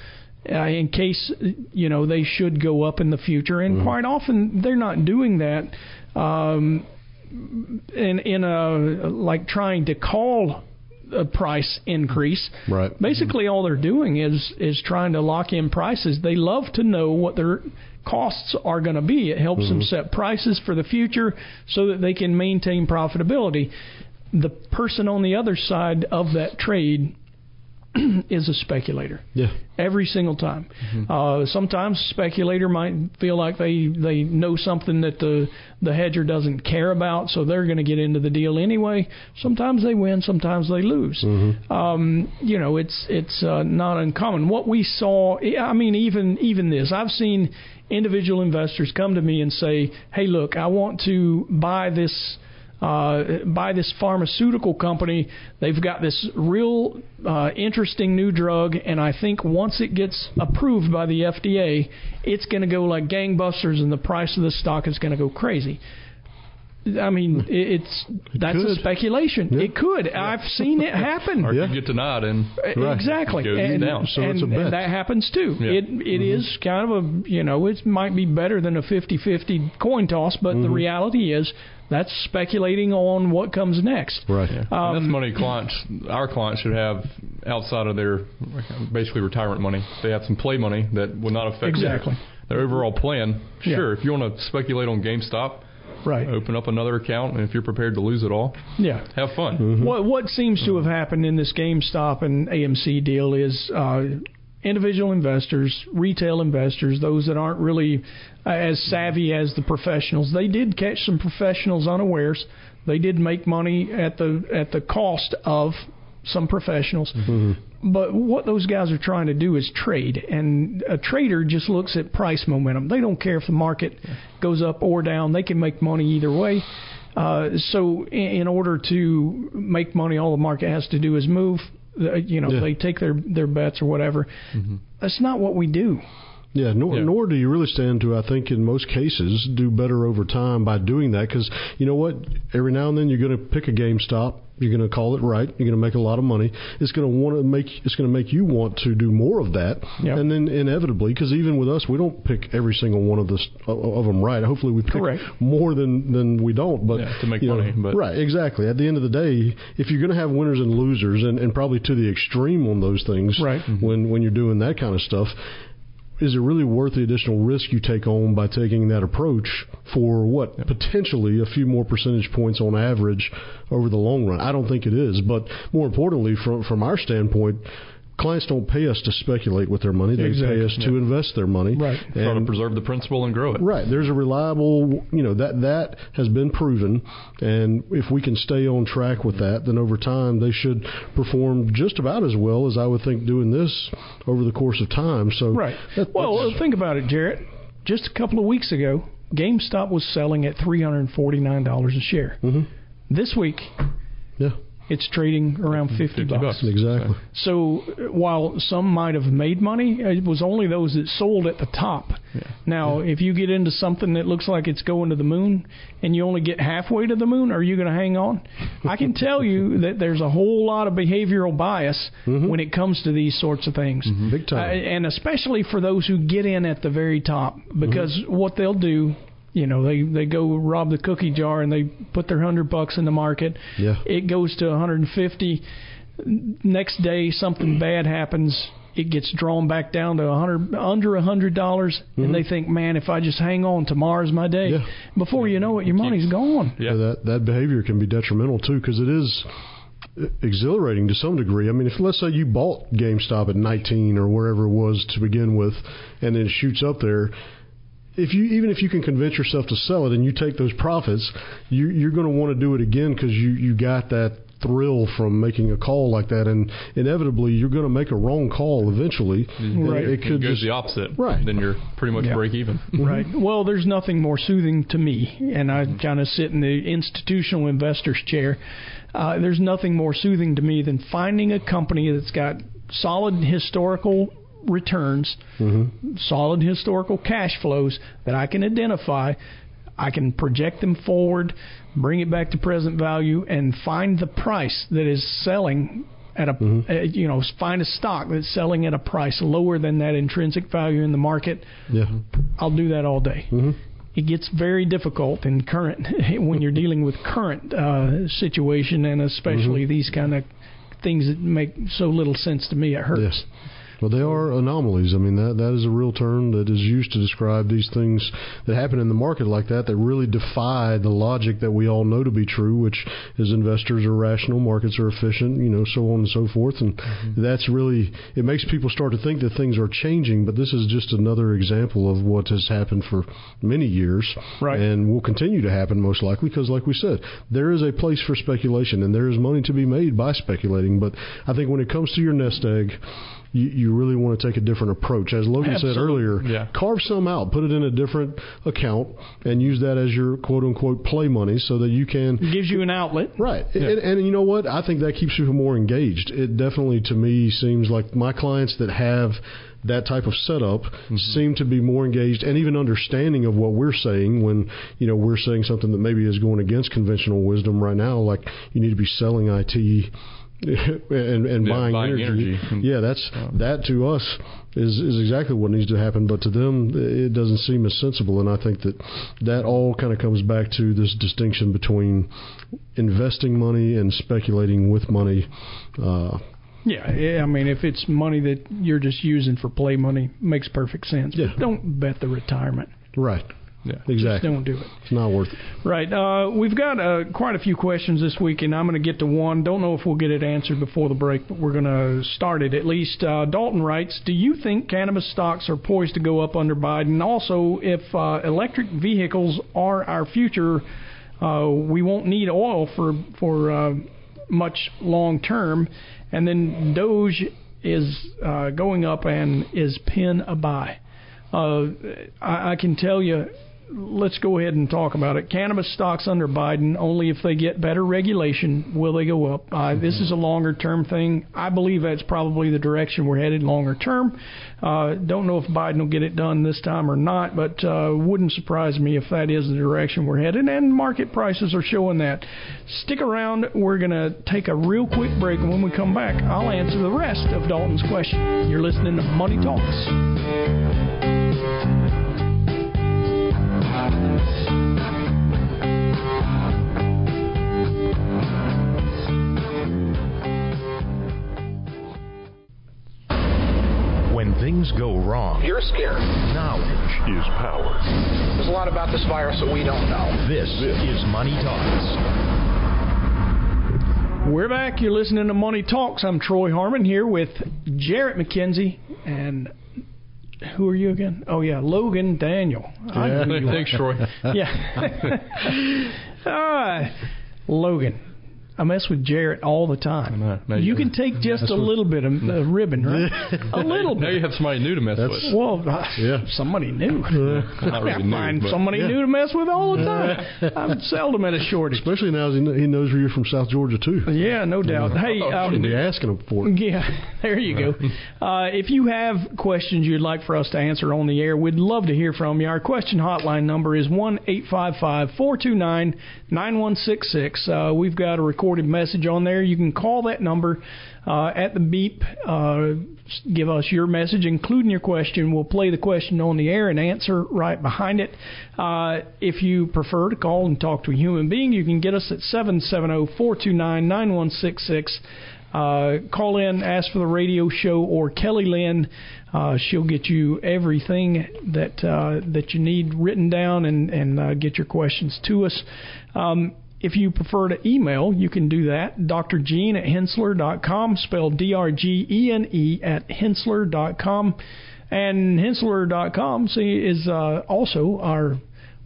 [SPEAKER 7] uh, in case you know they should go up in the future, and mm-hmm. quite often they're not doing that. Um, in in a like trying to call a price increase.
[SPEAKER 10] Right.
[SPEAKER 7] Basically, all they're doing is is trying to lock in prices. They love to know what their costs are going to be. It helps mm-hmm. them set prices for the future so that they can maintain profitability. The person on the other side of that trade is a speculator.
[SPEAKER 10] Yeah.
[SPEAKER 7] Every single time. Mm-hmm. Uh, sometimes speculator might feel like they they know something that the the hedger doesn't care about, so they're going to get into the deal anyway. Sometimes they win, sometimes they lose.
[SPEAKER 10] Mm-hmm.
[SPEAKER 7] Um, you know, it's it's uh, not uncommon. What we saw, I mean, even even this, I've seen individual investors come to me and say, "Hey, look, I want to buy this." uh, by this pharmaceutical company. They've got this real uh, interesting new drug, and I think once it gets approved by the FDA, it's going to go like gangbusters, and the price of the stock is going to go crazy. I mean, it's that's
[SPEAKER 10] a
[SPEAKER 7] speculation.
[SPEAKER 10] Yeah.
[SPEAKER 7] It could. Yeah. I've seen it happen.
[SPEAKER 11] or yeah. you get denied and
[SPEAKER 7] exactly,
[SPEAKER 11] and, down.
[SPEAKER 10] So
[SPEAKER 7] and,
[SPEAKER 10] it's a bet.
[SPEAKER 7] and that happens too.
[SPEAKER 11] Yeah.
[SPEAKER 7] It it
[SPEAKER 10] mm-hmm.
[SPEAKER 7] is kind of a you know it might be better than a 50-50 coin toss, but
[SPEAKER 10] mm-hmm.
[SPEAKER 7] the reality is that's speculating on what comes next.
[SPEAKER 10] Right.
[SPEAKER 11] Yeah.
[SPEAKER 7] Um,
[SPEAKER 11] that's money clients, our clients should have outside of their basically retirement money. They have some play money that will not affect
[SPEAKER 7] exactly.
[SPEAKER 11] their, their overall plan. Sure, if you want to speculate on GameStop,
[SPEAKER 7] right.
[SPEAKER 11] open up another account, and if you're prepared to lose it all,
[SPEAKER 7] yeah,
[SPEAKER 11] have fun.
[SPEAKER 10] Mm-hmm.
[SPEAKER 7] What what seems to have happened in this GameStop and AMC deal is uh, individual investors, retail investors, those that aren't really uh, as savvy as the professionals. They did catch some professionals unawares. They did make money at the at the cost of some professionals.
[SPEAKER 10] Mm-hmm.
[SPEAKER 7] But what those guys are trying to do is trade, and a trader just looks at price momentum. They don't care if the market goes up or down. They can make money either way. Uh, so, in, in order to make money, all the market has to do is move. Uh, you know,
[SPEAKER 10] yeah.
[SPEAKER 7] they take their their bets or whatever.
[SPEAKER 11] Mm-hmm.
[SPEAKER 7] That's not what we do.
[SPEAKER 10] Yeah, nor,
[SPEAKER 11] Yeah.
[SPEAKER 10] nor do you really stand to, I think, in most cases, do better over time by doing that. Because you know what? Every now and then you're going to pick a GameStop. You're going to call it right. You're going to make a lot of money. It's going to want to make. It's going to make you want to do more of that.
[SPEAKER 7] Yep.
[SPEAKER 10] And then inevitably, because even with us, we don't pick every single one of this of them right. Hopefully, we pick
[SPEAKER 7] Correct.
[SPEAKER 10] more than than we don't. But
[SPEAKER 11] Yeah, to make
[SPEAKER 10] you know,
[SPEAKER 11] money, but-
[SPEAKER 10] right, exactly. At the end of the day, if you're going to have winners and losers, and, and probably to the extreme on those things,
[SPEAKER 7] Right. Mm-hmm.
[SPEAKER 10] when when you're doing that kind of stuff is it really worth the additional risk you take on by taking that approach for what potentially a few more percentage points on average over the long run? I don't think it is, but more importantly, from from our standpoint, clients don't pay us to speculate with their money; they
[SPEAKER 7] Exactly.
[SPEAKER 10] pay us to invest their money.
[SPEAKER 7] Right.
[SPEAKER 11] Try to
[SPEAKER 10] And
[SPEAKER 11] preserve the principal and grow it.
[SPEAKER 10] Right. There's a reliable, you know, that that has been proven, and if we can stay on track with that, then over time they should perform just about as well as I would think doing this over the course of time. So,
[SPEAKER 7] Right.
[SPEAKER 10] that-
[SPEAKER 7] well,
[SPEAKER 10] that's-
[SPEAKER 7] think about it, Jarrett. Just a couple of weeks ago, GameStop was selling at three hundred forty-nine dollars a share.
[SPEAKER 10] Mm-hmm.
[SPEAKER 7] This week,
[SPEAKER 10] yeah,
[SPEAKER 7] it's trading around fifty,
[SPEAKER 11] 50 bucks.
[SPEAKER 10] exactly.
[SPEAKER 7] So while some might have made money, it was only those that sold at the top. Now, if you get into something that looks like it's going to the moon and you only get halfway to the moon, are you going to hang on? I can tell you that there's a whole lot of behavioral bias mm-hmm. when it comes to these sorts of things. Mm-hmm.
[SPEAKER 10] Big time.
[SPEAKER 7] Uh, and especially for those who get in at the very top, because mm-hmm. what they'll do, you know, they they go rob the cookie jar and they put their hundred bucks in the market.
[SPEAKER 10] Yeah.
[SPEAKER 7] It goes to 150. Next day, something bad happens. It gets drawn back down to 100 under a hundred dollars, and mm-hmm. they think, man, if I just hang on, tomorrow's my day.
[SPEAKER 10] Yeah.
[SPEAKER 7] Before you know it, your money's gone.
[SPEAKER 11] Yeah.
[SPEAKER 10] that that behavior can be detrimental too because it is exhilarating to some degree. I mean, if let's say you bought GameStop at 19 or wherever it was to begin with, and then it shoots up there. If you even if you can convince yourself to sell it and you take those profits, you, you're going to want to do it again because you you got that thrill from making a call like that, and inevitably you're going to make a wrong call eventually. Mm-hmm.
[SPEAKER 7] Right.
[SPEAKER 10] It
[SPEAKER 11] It
[SPEAKER 10] could
[SPEAKER 11] goes
[SPEAKER 10] just
[SPEAKER 11] the opposite.
[SPEAKER 10] Right.
[SPEAKER 11] Then you're pretty much
[SPEAKER 7] Yeah.
[SPEAKER 11] break even. Mm-hmm.
[SPEAKER 7] Right. Well, there's nothing more soothing to me, and I mm-hmm. kind of sit in the institutional investor's chair. Uh, there's nothing more soothing to me than finding a company that's got solid historical returns, solid historical cash flows that I can identify. I can project them forward, bring it back to present value, and find the price that is selling at a uh, you know find a stock that's selling at a price lower than that intrinsic value in the market.
[SPEAKER 10] yeah.
[SPEAKER 7] I'll do that all day.
[SPEAKER 10] Mm-hmm.
[SPEAKER 7] It gets very difficult in current when you're dealing with current uh, situation, and especially
[SPEAKER 10] Mm-hmm.
[SPEAKER 7] these kind of things that make so little sense to me. It hurts.
[SPEAKER 10] Yes. Well, they are anomalies. I mean, that that is a real term that is used to describe these things that happen in the market like that that really defy the logic that we all know to be true, which is investors are rational, markets are efficient, you know, so on and so forth. And mm-hmm. that's really it makes people start to think that things are changing. But this is just another example of what has happened for many years,
[SPEAKER 7] Right.
[SPEAKER 10] And will continue to happen most likely because, like we said, there is a place for speculation and there is money to be made by speculating. But I think when it comes to your nest egg you, you really want to take a different approach. As Logan said earlier,
[SPEAKER 11] Yeah.
[SPEAKER 10] carve some out, put it in a different account, and use that as your quote unquote play money so that you can.
[SPEAKER 7] It gives you an outlet.
[SPEAKER 10] Right. And, and you know what? I think that keeps people more engaged. It definitely, to me, seems like my clients that have that type of setup mm-hmm. seem to be more engaged and even understanding of what we're saying when you know we're saying something that maybe is going against conventional wisdom right now like you need to be selling IT and, and
[SPEAKER 11] Yeah,
[SPEAKER 10] buying,
[SPEAKER 11] buying
[SPEAKER 10] energy.
[SPEAKER 11] energy.
[SPEAKER 10] Yeah, that's that to us is is exactly what needs to happen, but to them it doesn't seem as sensible. And I think that that all kind of comes back to this distinction between investing money and speculating with money. Uh,
[SPEAKER 7] Yeah, yeah, I mean, if it's money that you're just using for play money, makes perfect sense.
[SPEAKER 10] Yeah.
[SPEAKER 7] But don't bet the retirement.
[SPEAKER 10] right.
[SPEAKER 11] Yeah.
[SPEAKER 7] Just
[SPEAKER 10] Exactly.
[SPEAKER 7] don't do it.
[SPEAKER 10] It's not worth it.
[SPEAKER 7] Right. Uh, we've got uh, quite a few questions this week, and I'm going to get to one. Don't know if we'll get it answered before the break, but we're going to start it at least. Uh, Dalton writes Do you think cannabis stocks are poised to go up under Biden? Also, if uh, electric vehicles are our future, uh, we won't need oil for, for uh, much long term. And then Doge is uh, going up and is Penn a buy. Uh, I, I can tell you, let's go ahead and talk about it. Cannabis stocks under Biden, only if they get better regulation will they go up. Uh, This is a longer term thing. I believe that's probably the direction we're headed longer term. Uh, don't know if Biden will get it done this time or not, but uh, wouldn't surprise me if that is the direction we're headed, and market prices are showing that. Stick around. We're going to take a real quick break, and when we come back, I'll answer the rest of Dalton's question. You're listening to Money Talks.
[SPEAKER 12] When things go wrong,
[SPEAKER 5] You're scared.
[SPEAKER 12] knowledge
[SPEAKER 8] is power.
[SPEAKER 5] There's a lot about this virus that we don't know.
[SPEAKER 12] This is Money Talks.
[SPEAKER 7] We're back. You're listening to Money Talks. I'm Troy Harmon here with Jarrett McKenzie and who are you again? Oh yeah, Logan Daniel.
[SPEAKER 11] Yeah. Thanks, Troy.
[SPEAKER 7] yeah. All right, Logan. I mess with Jarrett all the time.
[SPEAKER 11] No, no,
[SPEAKER 7] you
[SPEAKER 11] you
[SPEAKER 7] can take just a little bit of uh, ribbon, right? a little bit.
[SPEAKER 11] Now you have somebody new to mess with.
[SPEAKER 7] Well, uh,
[SPEAKER 10] Yeah.
[SPEAKER 7] somebody new.
[SPEAKER 11] Not
[SPEAKER 7] I
[SPEAKER 11] really new,
[SPEAKER 7] find somebody
[SPEAKER 10] Yeah.
[SPEAKER 7] new to mess with all the time. I'm seldom at a shortage.
[SPEAKER 10] Especially now he he knows where you're from South Georgia too.
[SPEAKER 7] Yeah, no doubt. Hey, um,
[SPEAKER 10] Shouldn't be asking him for it.
[SPEAKER 7] Yeah, there you go. Uh, if you have questions you'd like for us to answer on the air, we'd love to hear from you. Our question hotline number is one eight five five four two nine nine one six six. Uh, We've got a recorded message on there. You can call that number uh, at the beep. Uh, give us your message, including your question. We'll play the question on the air and answer right behind it. Uh, if you prefer to call and talk to a human being, you can get us at 770 429 9166. Uh, call in, ask for the radio show or Kelly Lynn. Uh, she'll get you everything that uh, that you need written down and and uh, get your questions to us. Um, if you prefer to email, you can do that. Dr. Gene at Henssler.com, spelled D R G E N E at Henssler.com. And Henssler.com see, is uh, also our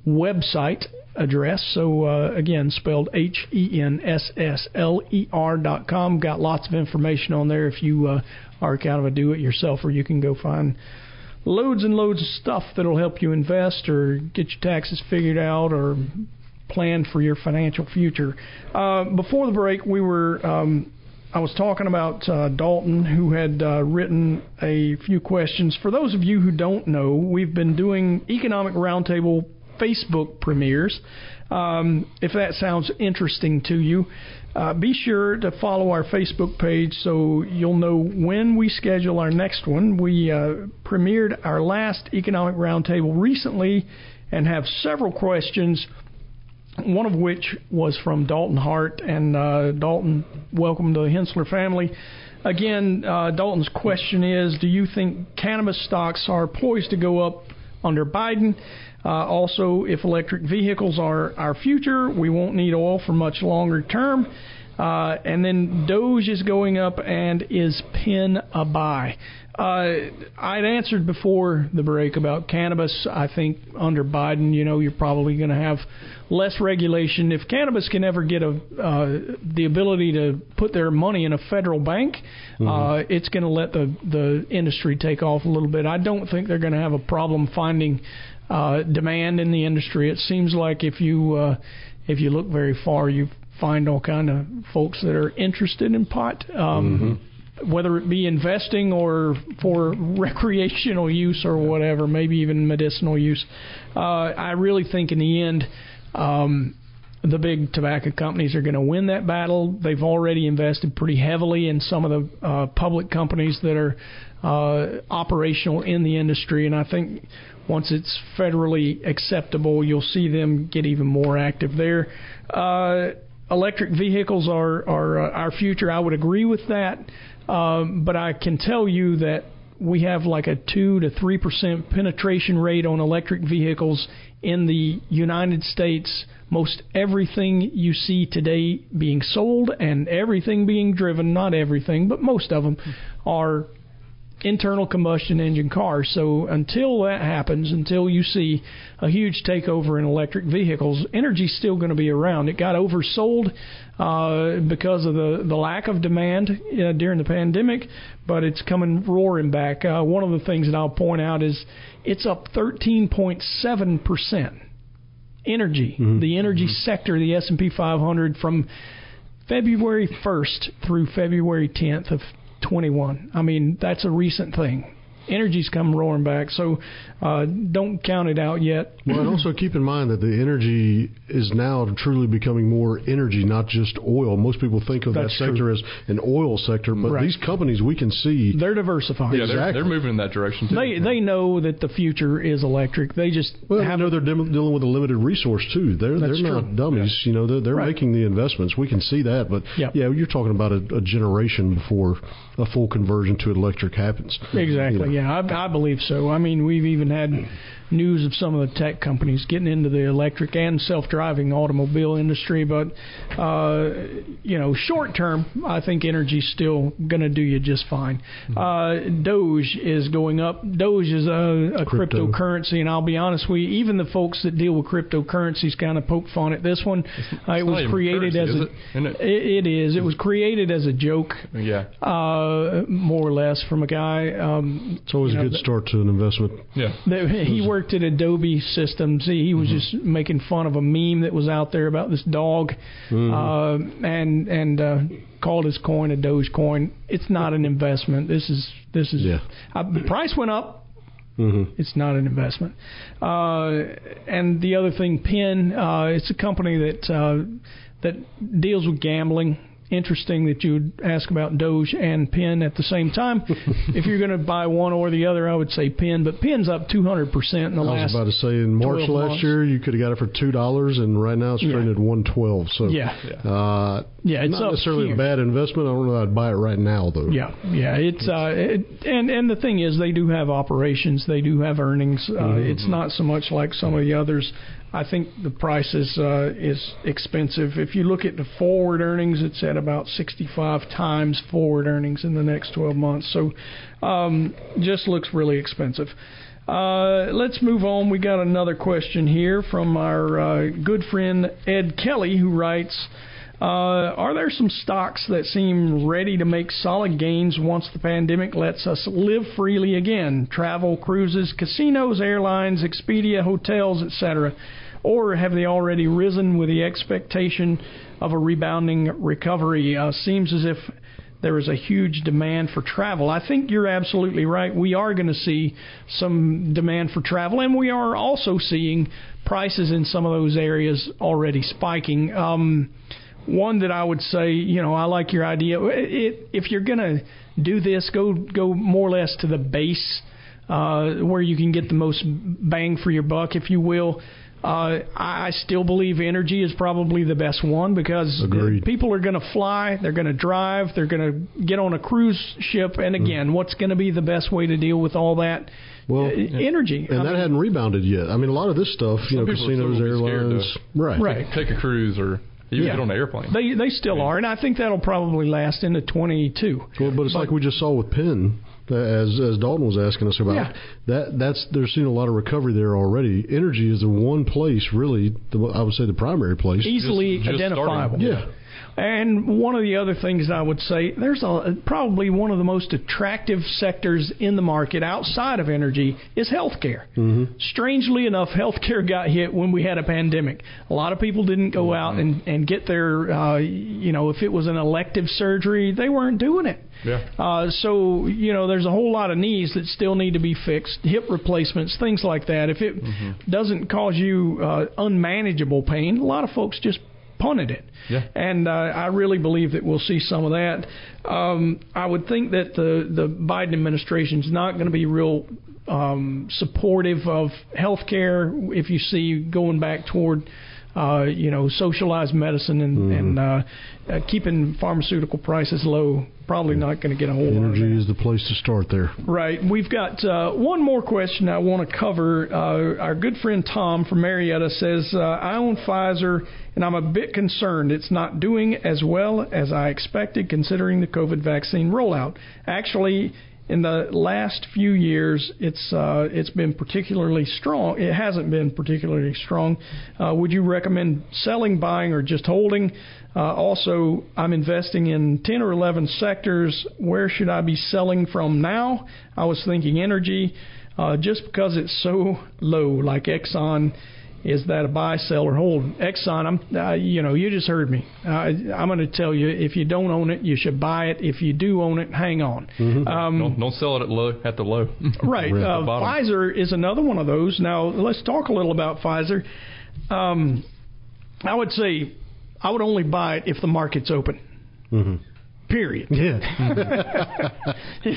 [SPEAKER 7] website address. So uh, again, spelled H E N S S L E R dot com. Got lots of information on there if you uh, are kind of a do-it-yourselfer. You can go find loads and loads of stuff that'll help you invest or get your taxes figured out or plan for your financial future. Uh, before the break, we were. Um, I was talking about uh, Dalton, who had uh, written a few questions. For those of you who don't know, we've been doing Economic Roundtable Facebook premieres. Um, if that sounds interesting to you, uh, be sure to follow our Facebook page so you'll know when we schedule our next one. We uh, premiered our last Economic Roundtable recently and have several questions one of which was from Dalton Hart. And uh, Dalton, welcome to the Henssler family. Again, uh, Dalton's question is Do you think cannabis stocks are poised to go up under Biden? Uh, also, if electric vehicles are our future, we won't need oil for much longer term. Uh, and then Doge is going up, and is Penn a buy? Uh, I'd answered before the break about cannabis. I think under Biden, you know, you're probably going to have less regulation. If cannabis can ever get a uh, the ability to put their money in a federal bank, uh, it's going to let the the industry take off a little bit. I don't think they're going to have a problem finding uh, demand in the industry. It seems like if you uh, if you look very far, you find all kind of folks that are interested in pot. Um, whether it be investing or for recreational use or whatever, maybe even medicinal use. Uh, I really think in the end, um, the big tobacco companies are going to win that battle. They've already invested pretty heavily in some of the uh, public companies that are uh, operational in the industry, and I think once it's federally acceptable, you'll see them get even more active there. Uh, electric vehicles are, are uh, our future. I would agree with that. Um, but I can tell you that we have like a 2 to 3% penetration rate on electric vehicles in the United States. Most everything you see today being sold and everything being driven, not everything, but most of them, are internal combustion engine cars. So until that happens, until you see a huge takeover in electric vehicles, energy's still going to be around. It got oversold uh, because of the, the lack of demand uh, during the pandemic, but it's coming roaring back. Uh, one of the things that I'll point out is it's up 13.7 percent. Energy, the energy sector, the S&P 500 from February 1st through February 10th of 21. I mean, that's a recent thing. Energy's come roaring back, so uh, don't count it out yet.
[SPEAKER 10] Well, and also keep in mind that the energy is now truly becoming more energy, not just oil. Most people think of
[SPEAKER 7] That's
[SPEAKER 10] that sector
[SPEAKER 7] true.
[SPEAKER 10] as an oil sector, but
[SPEAKER 7] Right.
[SPEAKER 10] these companies we can see
[SPEAKER 7] They're diversifying.
[SPEAKER 11] Yeah, they're, they're moving in that direction too.
[SPEAKER 7] They they know that the future is electric. They just
[SPEAKER 10] Well, I
[SPEAKER 7] have
[SPEAKER 10] know they're dim- dealing with a limited resource too. They're
[SPEAKER 7] That's
[SPEAKER 10] they're not
[SPEAKER 7] true.
[SPEAKER 10] dummies. You know, they're, they're
[SPEAKER 7] Right.
[SPEAKER 10] making the investments. We can see that, but
[SPEAKER 7] Yep.
[SPEAKER 10] yeah, you're talking about a, a generation before a full conversion to electric happens.
[SPEAKER 7] Exactly.
[SPEAKER 10] You know.
[SPEAKER 7] Yeah, I, I believe so. I mean, we've even had news of some of the tech companies getting into the electric and self-driving automobile industry. But uh, you know, short term, I think energy's still going to do you just fine. Uh, Doge is going up. Doge is a, a
[SPEAKER 10] Crypto.
[SPEAKER 7] cryptocurrency, and I'll be honest with you, even the folks that deal with cryptocurrencies kind of poke fun at this one. Uh, it was created
[SPEAKER 11] currency,
[SPEAKER 7] as a
[SPEAKER 11] it? Isn't it?
[SPEAKER 7] it, it is. It was created as a joke,
[SPEAKER 11] Yeah.
[SPEAKER 7] uh, more or less, from a guy. Um,
[SPEAKER 10] It's always
[SPEAKER 7] you
[SPEAKER 10] a
[SPEAKER 7] know,
[SPEAKER 10] good start to an investment.
[SPEAKER 11] Yeah.
[SPEAKER 7] that he worked at Adobe Systems. He, he was just making fun of a meme that was out there about this dog, uh, and and uh, called his coin a Dogecoin. It's not an investment. This is this is
[SPEAKER 10] Yeah.
[SPEAKER 7] uh, the price went up.
[SPEAKER 10] Mm-hmm.
[SPEAKER 7] It's not an investment. Uh, and the other thing, Penn, uh, it's a company that uh, that deals with gambling. Interesting that you would ask about Doge and Penn at the same time. if you're going to buy one or the other, I would say Penn, but Penn's up 200 percent in the
[SPEAKER 10] I
[SPEAKER 7] last.
[SPEAKER 10] was about to say in March last
[SPEAKER 7] months.
[SPEAKER 10] year you could have got it for two dollars, and right now it's
[SPEAKER 7] Yeah.
[SPEAKER 10] trading at one twelve. So
[SPEAKER 7] Yeah.
[SPEAKER 10] uh,
[SPEAKER 7] Yeah, it's
[SPEAKER 10] not necessarily
[SPEAKER 7] huge.
[SPEAKER 10] a bad investment. I don't know that I'd buy it right now though.
[SPEAKER 7] Yeah, yeah. It's uh, it, and and the thing is, they do have operations. They do have earnings. Uh,
[SPEAKER 10] Mm-hmm.
[SPEAKER 7] It's not so much like some of the others. I think the price is uh, is expensive. If you look at the forward earnings, it's at about 65 times forward earnings in the next 12 months. So, um, just looks really expensive. Uh, let's move on. We got another question here from our uh, good friend Ed Kelly, who writes. Uh, are there some stocks that seem ready to make solid gains once the pandemic lets us live freely again? Travel, cruises, casinos, airlines, Expedia, hotels, etc. Or have they already risen with the expectation of a rebounding recovery? Uh, seems as if there is a huge demand for travel. I think you're absolutely right. We are going to see some demand for travel, and we are also seeing prices in some of those areas already spiking. Um, one that I would say, you know, I like your idea. It, if you're going to do this, go go more or less to the base uh, where you can get the most bang for your buck, if you will. Uh, I still believe energy is probably the best one because
[SPEAKER 10] Agreed.
[SPEAKER 7] people are going to fly, they're going to drive, they're going to get on a cruise ship, and again, what's going to be the best way to deal with all that?
[SPEAKER 10] Well,
[SPEAKER 7] Uh, energy.
[SPEAKER 10] and
[SPEAKER 7] I
[SPEAKER 10] that
[SPEAKER 7] mean-
[SPEAKER 10] hadn't rebounded yet. I mean, a lot of this stuff, you know, casinos,
[SPEAKER 11] still gonna scared,
[SPEAKER 10] airlines, right,
[SPEAKER 7] Right.
[SPEAKER 11] Take a cruise or even
[SPEAKER 7] Yeah.
[SPEAKER 11] get on an airplane.
[SPEAKER 7] They they still are, and I think that'll probably last into 22.
[SPEAKER 10] Well, but it's like we just saw with Penn, as as Dalton was asking us about.
[SPEAKER 7] Yeah.
[SPEAKER 10] That that's they're seeing a lot of recovery there already. Energy is the one place, really, the, I would say the primary place.
[SPEAKER 7] easily
[SPEAKER 11] just
[SPEAKER 7] identifiable.
[SPEAKER 11] starting.
[SPEAKER 10] Yeah.
[SPEAKER 7] And one of the other things I would say, there's a, probably one of the most attractive sectors in the market outside of energy is healthcare. Mm-hmm. Strangely enough, healthcare got hit when we had a pandemic. A lot of people didn't go out and, and get their, uh, you know, if it was an elective surgery, they weren't doing it.
[SPEAKER 11] Yeah.
[SPEAKER 7] Uh, so you know, there's a whole lot of knees that still need to be fixed, hip replacements, things like that. If it doesn't cause you uh, unmanageable pain, a lot of folks just punted it.
[SPEAKER 11] Yeah.
[SPEAKER 7] And uh, I really believe that we'll see some of that. Um, I would think that the the Biden administration is not going to be real um, supportive of health care if you see going back toward uh, you know socialized medicine and, and uh, uh, keeping pharmaceutical prices low. Probably not going to get a whole lot of.
[SPEAKER 10] Energy is the place to start there.
[SPEAKER 7] Right. We've got uh, one more question I want to cover. Uh, our good friend Tom from Marietta says, uh, I own Pfizer and I'm a bit concerned it's not doing as well as I expected considering the COVID vaccine rollout. Actually, in the last few years, it's uh, it's been particularly strong. It hasn't been particularly strong. Uh, would you recommend selling, buying, or just holding? Uh, also, I'm investing in 10 or 11 sectors. Where should I be selling from now? I was thinking energy, uh, just because it's so low, like Exxon. Is that a buy, sell, or hold? Exxon, I'm, uh, you know, you just heard me. Uh, I'm going to tell you, if you don't own it, you should buy it. If you do own it, hang on. Um,
[SPEAKER 11] don't, don't sell it at low at the low.
[SPEAKER 7] Right.
[SPEAKER 11] At the
[SPEAKER 7] Uh,
[SPEAKER 11] bottom.
[SPEAKER 7] Pfizer is another one of those. Now, let's talk a little about Pfizer. Um, I would say I would only buy it if the market's open.
[SPEAKER 10] Mm-hmm.
[SPEAKER 7] Period.
[SPEAKER 10] Yeah.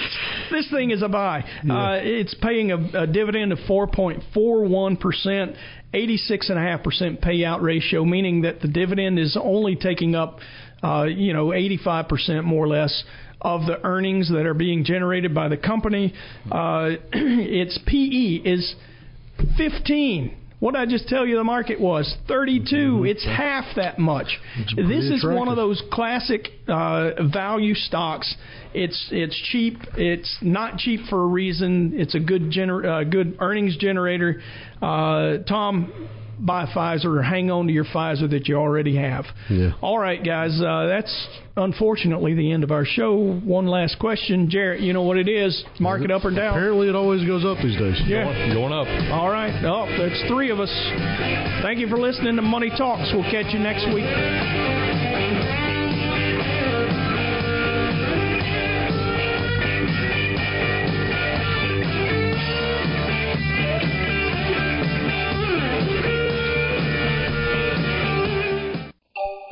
[SPEAKER 7] this thing is a buy. Uh, it's paying a, a dividend of 4.41%, 86.5% payout ratio, meaning that the dividend is only taking up, uh, you know, 85% more or less of the earnings that are being generated by the company. Uh, its PE is 15. What did I just tell you the market was? 32. It's half that much. This is one of those classic uh, value stocks. It's it's cheap. It's not cheap for a reason. It's a good gener- uh, good earnings generator. Uh, Tom, buy Pfizer or hang on to your Pfizer that you already have.
[SPEAKER 10] Yeah.
[SPEAKER 7] All right, guys. Uh, that's unfortunately the end of our show. One last question, Jarrett. You know what it is? Market up or down?
[SPEAKER 10] Apparently, it always goes up these days.
[SPEAKER 7] Yeah.
[SPEAKER 11] Going up.
[SPEAKER 7] All right. Oh, that's three of us. Thank you for listening to Money Talks. We'll catch you next week.